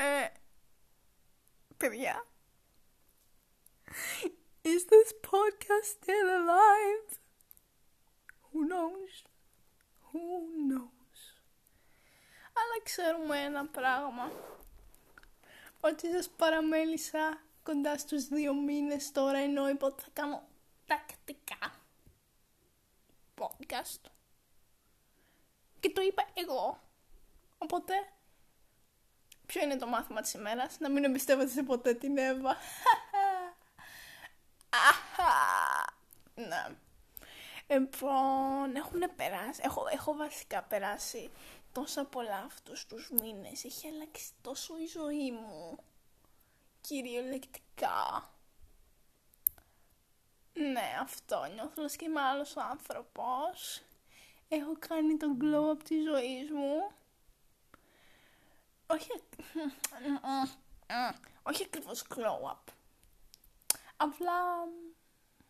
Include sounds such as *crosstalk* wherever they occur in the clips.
Ε, παιδιά, is this podcast still alive? Who knows? Who knows? Αλλά ξέρουμε ένα πράγμα. Ότι σας παραμέλησα κοντά στους δύο μήνες τώρα ενώ είπα ότι θα κάνω τακτικά podcast. Και το είπα εγώ. Οπότε, ποιο είναι το μάθημα της ημέρας, να μην εμπιστεύετε σε ποτέ την Εύα. ναι. Λοιπόν, έχουν περάσει, έχω, έχω βασικά περάσει τόσα πολλά αυτούς τους μήνες. Έχει αλλάξει τόσο η ζωή μου. Κυριολεκτικά. Ναι, αυτό. Νιώθω λες και είμαι άλλος άνθρωπος. Έχω κάνει τον glow up της ζωής μου. Όχι... Όχι ακριβώς glow up. Απλά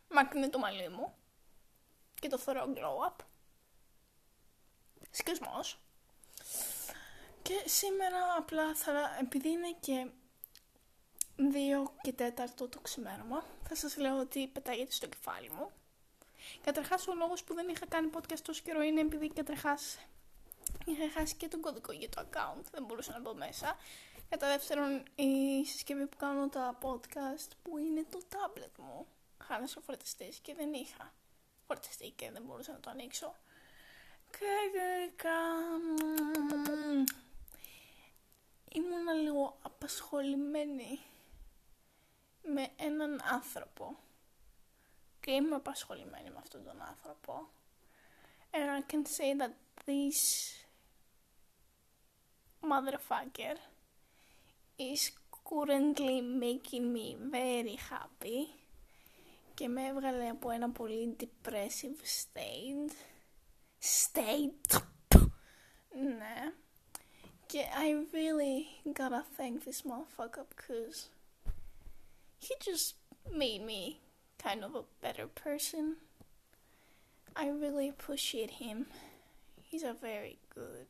μάκρυνε το μαλλί μου και το θεωρώ glow up. Σκεσμός. Και σήμερα απλά θα, επειδή είναι και 2 και 4 το ξημέρωμα, θα σας λέω ότι πετάγεται στο κεφάλι μου. Καταρχάς ο λόγος που δεν είχα κάνει podcast τόσο καιρό είναι επειδή καταρχάς είχα χάσει και τον κωδικό για το account, δεν μπορούσα να μπω μέσα. Κατά δεύτερον, η συσκευή που κάνω τα podcast που είναι το tablet μου. Χάλασε ο φορτιστής και δεν είχα φορτιστή και δεν μπορούσα να το ανοίξω. Και τελικά ήμουν λίγο απασχολημένη με έναν άνθρωπο και είμαι απασχολημένη με αυτόν τον άνθρωπο and I can say that this motherfucker is currently making me very happy και με έβγαλε από ένα πολύ depressive state state ναι και I really gotta thank this motherfucker because he just made me kind of a better person. I really appreciate him. He's a very good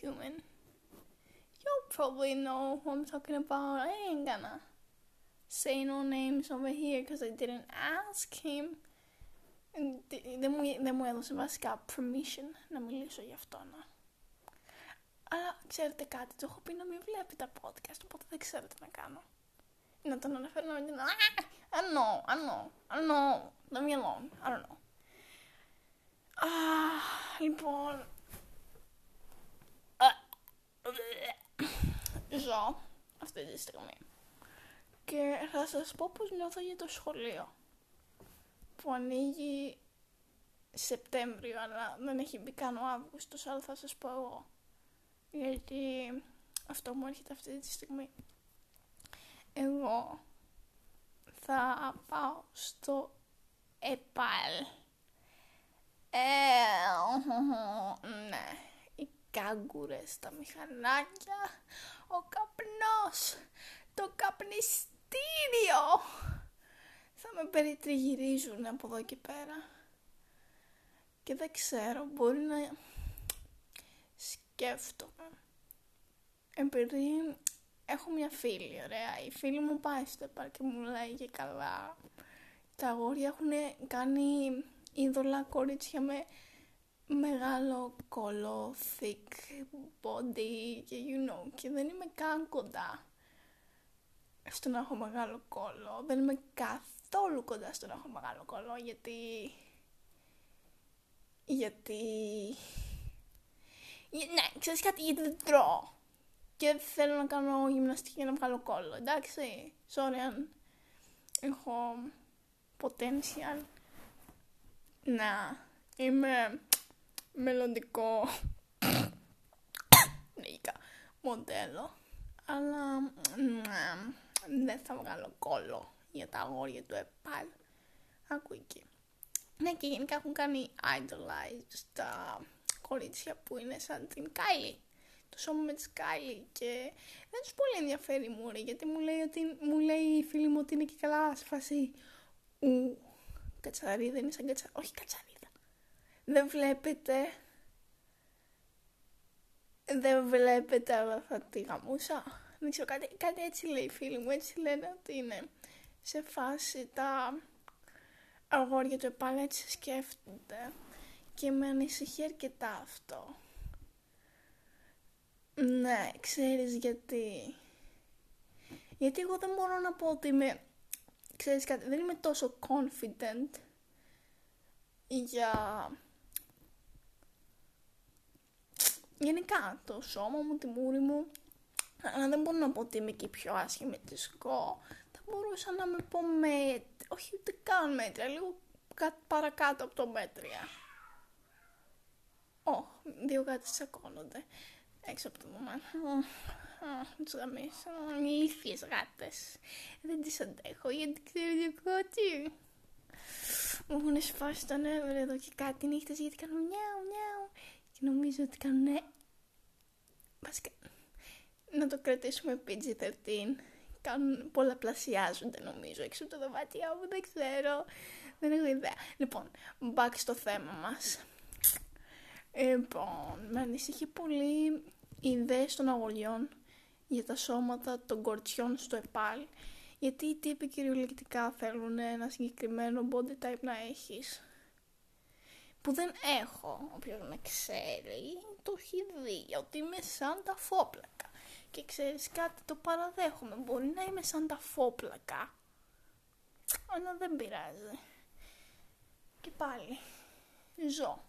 human. You'll probably know who I'm talking about. I ain't gonna say no names over here because I didn't ask him. Δεν μου, δεν μου έδωσε βασικά permission να μιλήσω γι' αυτό. Να. Αλλά ξέρετε κάτι, το έχω πει να μην βλέπει τα podcast, οπότε δεν ξέρω τι να κάνω. Να τον αναφέρω να μην I don't know, I don't know, I don't know. Let me alone, I don't know. Ah, λοιπόν. Ζω αυτή τη στιγμή. Και θα σας πω πώς νιώθω για το σχολείο. Που ανοίγει Σεπτέμβριο, αλλά δεν έχει μπει καν ο Αύγουστος, αλλά θα σας πω εγώ. Γιατί αυτό μου έρχεται αυτή τη στιγμή. Εγώ θα πάω στο ΕΠΑΛ. Ε, ναι, οι κάγκουρες, τα μηχανάκια, ο καπνός, το καπνιστήριο. Θα με περιτριγυρίζουν από εδώ και πέρα. Και δεν ξέρω, μπορεί να σκέφτομαι. Επειδή έχω μια φίλη, ωραία. Η φίλη μου πάει στο πάρκο και μου λέει και καλά. Τα αγόρια έχουν κάνει είδωλα κορίτσια με μεγάλο κόλλο, thick body και you know, και δεν είμαι καν κοντά στο να έχω μεγάλο κόλλο. Δεν είμαι καθόλου κοντά στο να έχω μεγάλο κόλλο γιατί... Γιατί... Ναι, ξέρεις κάτι, γιατί δεν τρώω και θέλω να κάνω γυμναστική για να βγάλω κόλλο. Εντάξει, sorry αν έχω potential να είμαι μελλοντικό νίκα μοντέλο. Αλλά ναι, δεν θα βγάλω κόλλο για τα αγόρια του ΕΠΑΛ. Άκου εκεί. Ναι, και γενικά έχουν κάνει idolize τα κορίτσια που είναι σαν την Κάιλι το σώμα με της σκάλι και δεν τους πολύ ενδιαφέρει η Μούρη γιατί μου λέει, ότι, μου λέει η φίλη μου ότι είναι και καλά σε φάση ου, κατσαρίδα είναι σαν κατσαρίδα, όχι κατσαρίδα. Δεν βλέπετε δεν βλέπετε αλλά θα τη γαμούσα. Δεν ξέρω, κάτι, κάτι έτσι λέει η φίλη μου. Έτσι λένε ότι είναι σε φάση τα αγόρια του επάλα έτσι σκέφτονται. Και με ανησυχεί αρκετά αυτό. Ναι, ξέρεις γιατί. Γιατί εγώ δεν μπορώ να πω ότι είμαι... Ξέρεις κάτι, δεν είμαι τόσο confident για... Γενικά, το σώμα μου, τη μούρη μου, αλλά δεν μπορώ να πω ότι είμαι και πιο άσχημη της σκό. Θα μπορούσα να με πω με... όχι ούτε καν μέτρια, λίγο παρακάτω από το μέτρια. Ω, δύο γάτες τσακώνονται έξω από το μαμά. Τους γαμίσω, ηλίθιες γάτες. Δεν τις αντέχω γιατί ξέρω εγώ τι. Μου έχουν σφάσει το νεύρο εδώ και κάτι νύχτες γιατί κάνουν μιάου μιάου και νομίζω ότι κάνουν βασικά να το κρατήσουμε PG-13 κάνουν, πολλαπλασιάζονται νομίζω έξω από το δωμάτιό μου, δεν ξέρω, δεν έχω ιδέα. Λοιπόν, back στο θέμα μας. Λοιπόν, με ανησυχεί πολύ οι ιδέες των αγωριών για τα σώματα των κορτσιών στο ΕΠΑΛ, γιατί οι τύποι κυριολεκτικά θέλουν ένα συγκεκριμένο body type να έχεις. Που δεν έχω, όποιος με ξέρει, το έχει δει, ότι είμαι σαν τα φόπλακα. Και ξέρεις κάτι, το παραδέχομαι, μπορεί να είμαι σαν τα φόπλακα, αλλά δεν πειράζει. Και πάλι, ζω,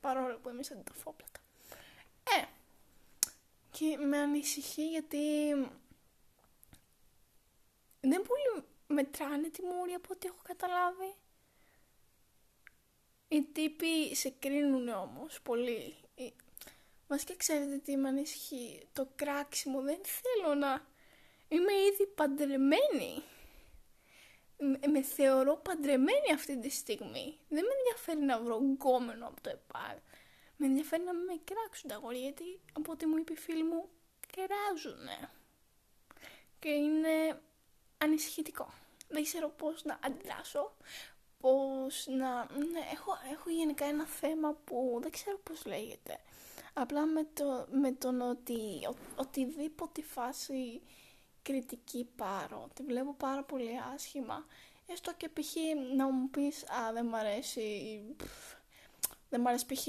παρόλο που είμαι σαν τα φόπλακα. Ε, και με ανησυχεί γιατί δεν πολύ μετράνε τη μούρη από ό,τι έχω καταλάβει. Οι τύποι σε κρίνουν όμως πολύ. Βασικά ξέρετε τι με ανησυχεί. Το κράξιμο δεν θέλω να... Είμαι ήδη παντρεμένη. Με, θεωρώ παντρεμένη αυτή τη στιγμή. Δεν με ενδιαφέρει να βρω γκόμενο από το ΕΠΑΛ. Με ενδιαφέρει να μην με κράξουν τα αγόρια γιατί από ό,τι μου είπε η φίλη μου κράζουνε. Και είναι ανησυχητικό. Δεν ξέρω πώς να αντιδράσω, πώς να... Ναι, έχω, έχω γενικά ένα θέμα που δεν ξέρω πώς λέγεται. Απλά με, το, με τον ότι ο, οτιδήποτε φάση κριτική πάρω, τη βλέπω πάρα πολύ άσχημα. Έστω και π.χ. να μου πεις «Α, δεν μ' αρέσει, δεν μ' αρέσει π.χ.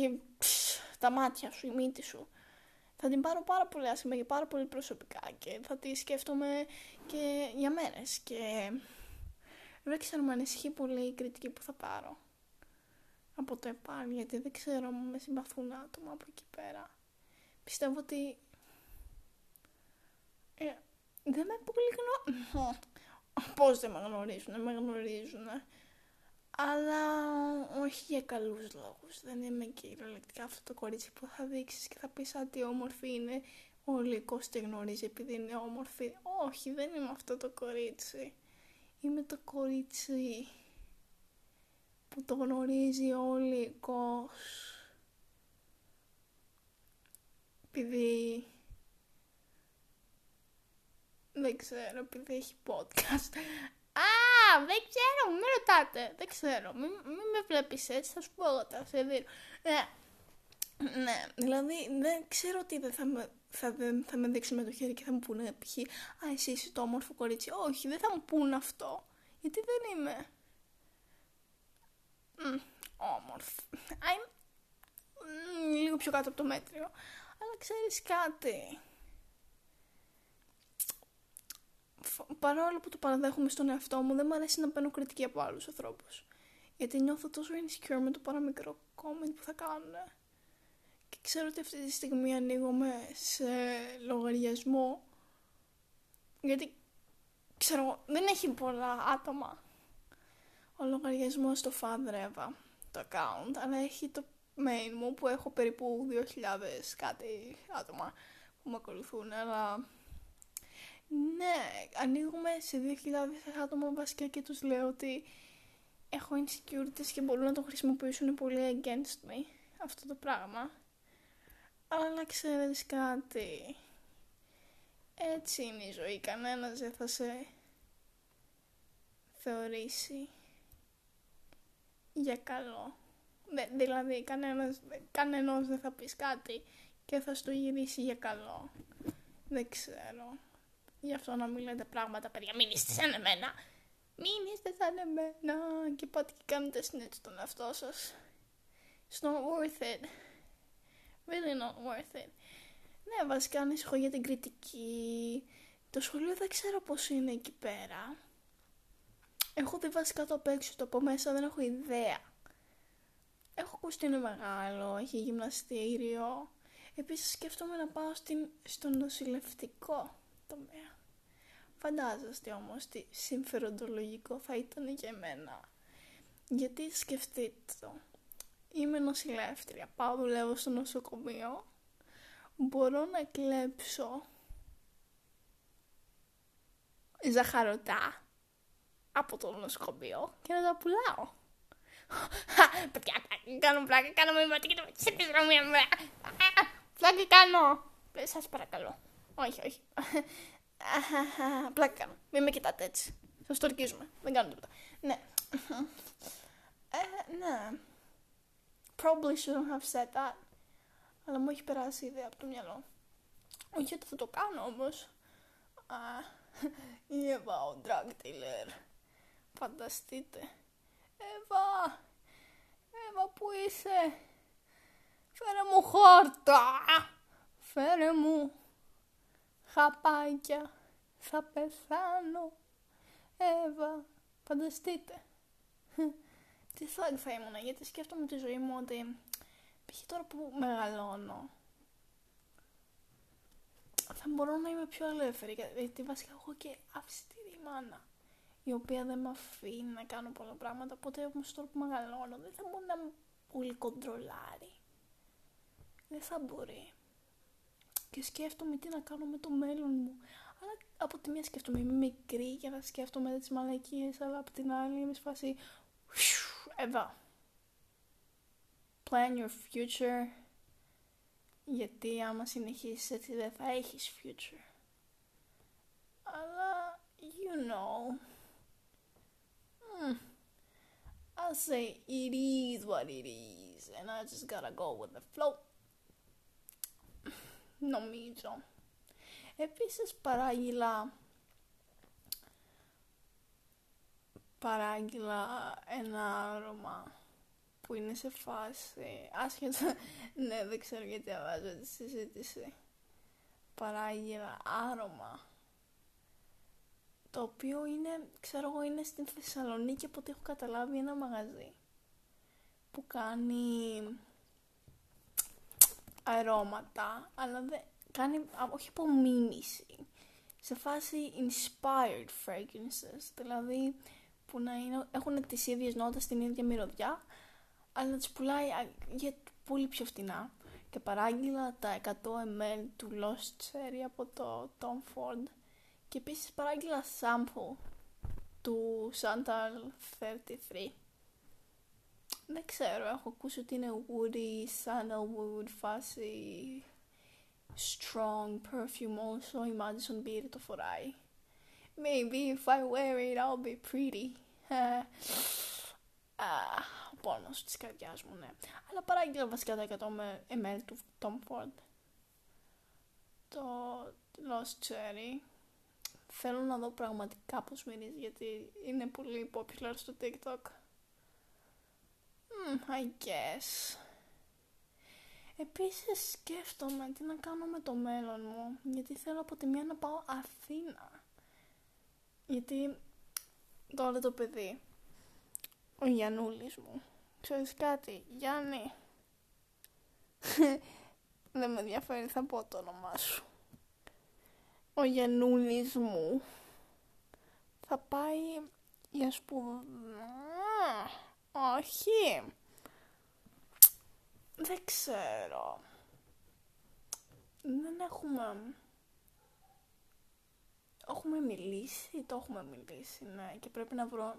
τα μάτια σου, η μύτη σου». Θα την πάρω πάρα πολύ άσχημα και πάρα πολύ προσωπικά και θα τη σκέφτομαι και για μέρες και δεν ξέρω, με ανησυχεί πολύ η κριτική που θα πάρω από το ΕΠΑΛ, γιατί δεν ξέρω αν με συμπαθούν άτομα από εκεί πέρα. Πιστεύω ότι ε, δεν με πολύ γνωρίζουν. Πώς δεν με γνωρίζουν, με γνωρίζουν. Αλλά όχι για καλούς λόγους. Δεν είμαι κυριολεκτικά αυτό το κορίτσι που θα δείξεις και θα πεις ότι όμορφη είναι. Όλοι η τη γνωρίζει επειδή είναι όμορφη. Όχι, δεν είμαι αυτό το κορίτσι. Είμαι το κορίτσι που το γνωρίζει όλη η Επειδή... Δεν ξέρω, επειδή έχει podcast. Α, δεν ξέρω, μην ρωτάτε. Δεν ξέρω, μην, μην με βλέπεις έτσι, θα σου πω εγώ τα σε δίνω. Ναι, ναι, δηλαδή δεν ξέρω τι δεν θα με, θα, θα με δείξουν με το χέρι και θα μου πούνε π.χ. Α, εσύ είσαι το όμορφο κορίτσι. Όχι, δεν θα μου πούνε αυτό. Γιατί δεν είμαι. Mm, όμορφη. I'm mm, λίγο πιο κάτω από το μέτριο. Αλλά ξέρεις κάτι. Παρόλο που το παραδέχομαι στον εαυτό μου, δεν μου αρέσει να παίρνω κριτική από άλλους ανθρώπους. Γιατί νιώθω τόσο insecure με το παραμικρό comment που θα κάνουν. Και ξέρω ότι αυτή τη στιγμή ανοίγομαι σε λογαριασμό. Γιατί ξέρω, δεν έχει πολλά άτομα ο λογαριασμός στο Fadreva, το account, αλλά έχει το main μου που έχω περίπου 2.000 κάτι άτομα που με ακολουθούν, αλλά ναι, ανοίγουμε σε 2.000 άτομα βασικά και τους λέω ότι έχω insecurities και μπορούν να το χρησιμοποιήσουν πολύ against me αυτό το πράγμα. Αλλά ξέρεις κάτι, έτσι είναι η ζωή, κανένας δεν θα σε θεωρήσει για καλό. δηλαδή κανένας, κανένας δεν θα πεις κάτι και θα στο γυρίσει για καλό. Δεν ξέρω. Γι' αυτό να μην λέτε πράγματα, παιδιά. Μην είστε σαν εμένα. Μην είστε σαν εμένα. Και πάτε και κάνετε snitch τον εαυτό σας. It's not worth it. Really not worth it. Ναι, βασικά ανησυχώ για την κριτική. Το σχολείο δεν ξέρω πώς είναι εκεί πέρα. Έχω δει βασικά το απ' έξω, το από μέσα δεν έχω ιδέα. Έχω ακούσει ότι είναι μεγάλο, έχει γυμναστήριο. Επίσης σκέφτομαι να πάω στην, στο νοσηλευτικό τομέα. Φαντάζεστε όμως τι συμφεροντολογικό θα ήταν για εμένα. Γιατί σκεφτείτε το; Είμαι νοσηλεύτρια, πάω δουλεύω στο νοσοκομείο. Μπορώ να κλέψω ζαχαρωτά από το νοσοκομείο και να τα πουλάω. Παιδιά, κάνω πλάκα, κάνω με και το σε μία Πλάκα κάνω. Σας παρακαλώ. Όχι, όχι. Πλάκα κάνω. Μην με κοιτάτε έτσι. Σας το ορκίζουμε. Δεν κάνω τίποτα. Ναι. Ε, ναι. Probably shouldn't have said that. Αλλά μου έχει περάσει η ιδέα από το μυαλό. Όχι ότι θα το κάνω όμως. *laughs* Η Εύα, ο drug dealer. Φανταστείτε. Εύα, Εύα που είσαι; Φέρε μου χόρτα. Φέρε μου χαπάκια. Θα πεθάνω. Εύα, φανταστείτε. *laughs* Τι θα, θα ήμουν, γιατί σκέφτομαι τη ζωή μου ότι π.χ. τώρα που μεγαλώνω θα μπορώ να είμαι πιο ελεύθερη γιατί βασικά έχω και αυστηρή μάνα η οποία δεν με αφήνει να κάνω πολλά πράγματα οπότε όμως τώρα που μεγαλώνω δεν θα μπορεί να μου πολύ κοντρολάρει δεν θα μπορεί. Και σκέφτομαι τι να κάνω με το μέλλον μου. Αλλά από τη μία σκέφτομαι είμαι μικρή και θα σκέφτομαι τις μαλακίες αλλά από την άλλη είμαι σφασί εδώ plan your future γιατί άμα συνεχίσεις έτσι δεν θα έχεις future αλλά you know mm, I'll say it is what it is and I just gotta go with the flow νομίζω επίσης παράγγειλα παράγγειλα ένα άρωμα που είναι σε φάση άσχετα *laughs* ναι δεν ξέρω γιατί αβάζω τη συζήτηση. Παράγει άρωμα το οποίο είναι ξέρω εγώ είναι στην Θεσσαλονίκη από ό,τι έχω καταλάβει ένα μαγαζί που κάνει αρώματα αλλά δεν κάνει όχι από μίμηση σε φάση inspired fragrances δηλαδή που να είναι, έχουν τις ίδιες νότες την ίδια μυρωδιά αλλά να τις πουλάει για πολύ πιο φτηνά. Και παράγγειλα τα 100 ml του Lost Cherry από το Tom Ford. Και επίσης παράγγειλα sample του Santal 33 δεν ξέρω, έχω ακούσει ότι είναι woody, sandalwood, φάση strong perfume. Also η Madison Beer το φοράει. Maybe if I wear it I'll be pretty uh, πόνος της καρδιάς μου, ναι. Αλλά παράγγειλα βασικά τα 100 ml του Tom Ford. Το Lost Cherry. Θέλω να δω πραγματικά πώς μυρίζει γιατί είναι πολύ popular στο TikTok. Mm, I guess. Επίσης σκέφτομαι τι να κάνω με το μέλλον μου γιατί θέλω από τη μία να πάω Αθήνα. Γιατί τώρα το παιδί, ο Γιαννούλης μου, Ξέρεις κάτι, Γιάννη; *laughs* Δεν με ενδιαφέρει, θα πω το όνομά σου. Ο Γιαννούλης μου θα πάει για σπουδά. Όχι. Δεν ξέρω. Δεν έχουμε... Έχουμε μιλήσει, το έχουμε μιλήσει, ναι, και πρέπει να βρω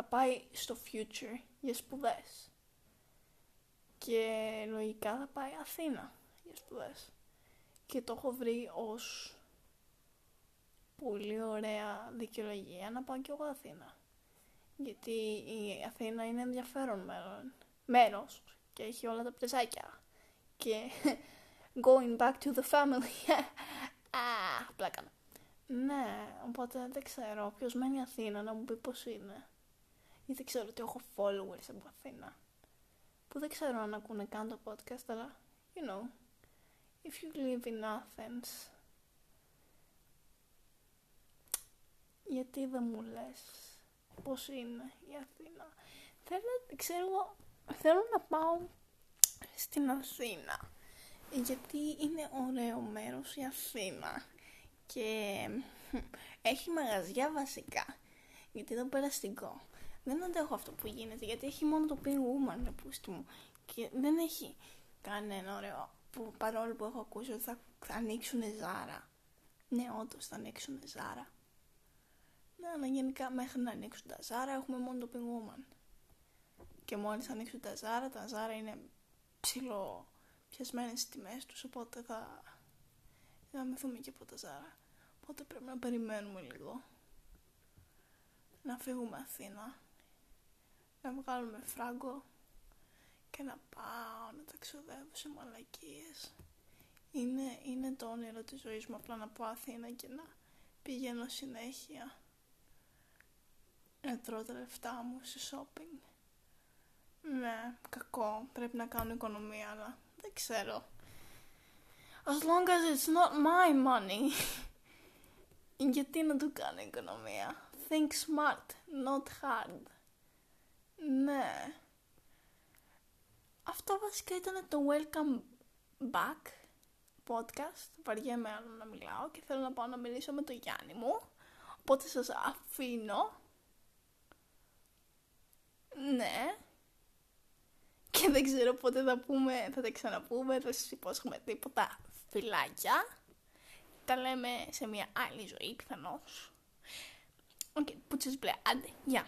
θα πάει στο future για σπουδές. Και λογικά θα πάει Αθήνα για σπουδές. Και το έχω βρει ως πολύ ωραία δικαιολογία να πάω κι εγώ Αθήνα. Γιατί η Αθήνα είναι ενδιαφέρον μέλλον, μέρος και έχει όλα τα πρεζάκια. Και *laughs* going back to the family. *laughs* Α, πλάκα. Ναι, οπότε δεν ξέρω. Ποιος μένει Αθήνα να μου πει πώς είναι. Γιατί ξέρω ότι έχω followers από Αθήνα. Που δεν ξέρω αν ακούνε καν το podcast, αλλά, you know, if you live in Athens, γιατί δεν μου λες πώς είναι η Αθήνα. Θέλω, ξέρω, θέλω να πάω στην Αθήνα. Γιατί είναι ωραίο μέρος η Αθήνα. Και έχει μαγαζιά βασικά. Γιατί εδώ περαστικό. Δεν αντέχω αυτό που γίνεται. Γιατί έχει μόνο το Pink Woman, πούστη μου. Και δεν έχει κανένα ωραίο. Που, παρόλο που έχω ακούσει ότι θα, θα ανοίξουν ζάρα. Ναι, όντως θα ανοίξουν ζάρα. Ναι, αλλά γενικά μέχρι να ανοίξουν τα ζάρα έχουμε μόνο το Pink Woman. Και μόλις ανοίξουν τα ζάρα, τα ζάρα είναι ψηλό πιασμένες στις τιμές τους, οπότε θα, θα μεθούμε και από τα ζάρα. Οπότε πρέπει να περιμένουμε λίγο. Να φύγουμε Αθήνα. Να βγάλουμε φράγκο. Και να πάω να ταξιδεύω σε μαλακίες. Είναι, είναι το όνειρο της ζωής μου απλά να πάω Αθήνα και να πηγαίνω συνέχεια. Να τρώω τα λεφτά μου σε shopping. Ναι, κακό. Πρέπει να κάνω οικονομία, αλλά δεν ξέρω. As long as it's not my money. *laughs* Γιατί να το κάνω οικονομία; Think smart, not hard. Ναι. Αυτό βασικά ήταν το Welcome Back podcast. Βαριέμαι άλλο να μιλάω και θέλω να πάω να μιλήσω με το Γιάννη μου. Οπότε σας αφήνω. Ναι. Και δεν ξέρω πότε θα πούμε, θα τα ξαναπούμε, δεν σας υπόσχομαι τίποτα φυλάκια. Τα λέμε σε μια άλλη ζωή πιθανώς. Οκ, okay, πουτσες μπλε, άντε, γεια.